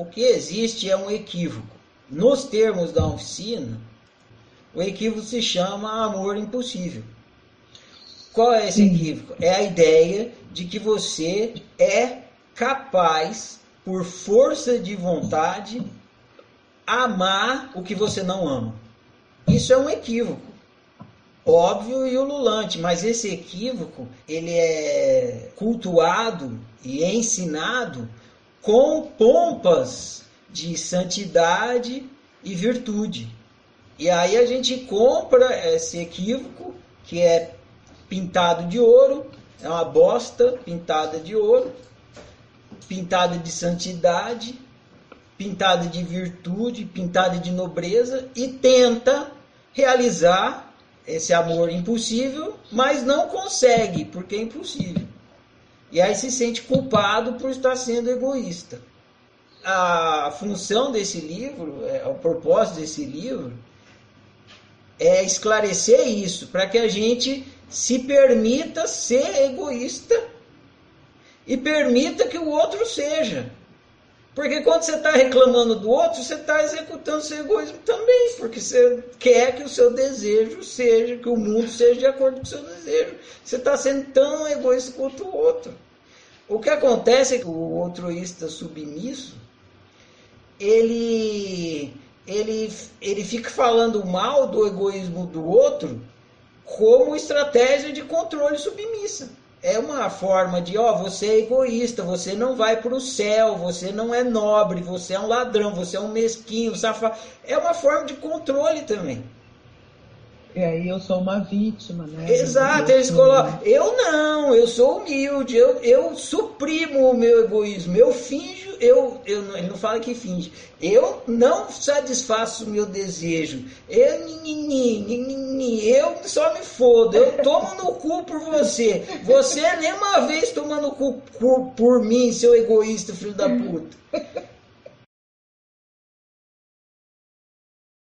o que existe é um equívoco. Nos termos da oficina, o equívoco se chama amor impossível. Qual é esse equívoco? É a ideia de que você é capaz, por força de vontade, amar o que você não ama. Isso é um equívoco. Óbvio e ululante, mas esse equívoco ele é cultuado e ensinado com pompas de santidade e virtude. E aí a gente compra esse equívoco que é pintado de ouro, é uma bosta pintada de ouro, pintada de santidade, pintada de virtude, pintada de nobreza e tenta realizar esse amor impossível, mas não consegue, porque é impossível. E aí se sente culpado por estar sendo egoísta. A função desse livro, é, o propósito desse livro, é esclarecer isso, para que a gente se permita ser egoísta e permita que o outro seja. Porque quando você está reclamando do outro, você está executando seu egoísmo também, porque você quer que o seu desejo seja, que o mundo seja de acordo com o seu desejo. Você está sendo tão egoísta quanto o outro. O que acontece é que o altruísta submisso, ele, ele, ele fica falando mal do egoísmo do outro como estratégia de controle submissa. É uma forma de, ó, você é egoísta, você não vai para o céu, você não é nobre, você é um ladrão, você é um mesquinho, safado. É uma forma de controle também. E aí eu sou uma vítima, né? Exato, eles colocam. Eu não, eu sou humilde, eu, eu suprimo o meu egoísmo, eu finjo, eu, eu ele não fala que finge, eu não satisfaço o meu desejo, eu, eu só me fodo, eu tomo no cu por você, você nem uma vez toma no cu por, por mim, seu egoísta, filho da puta.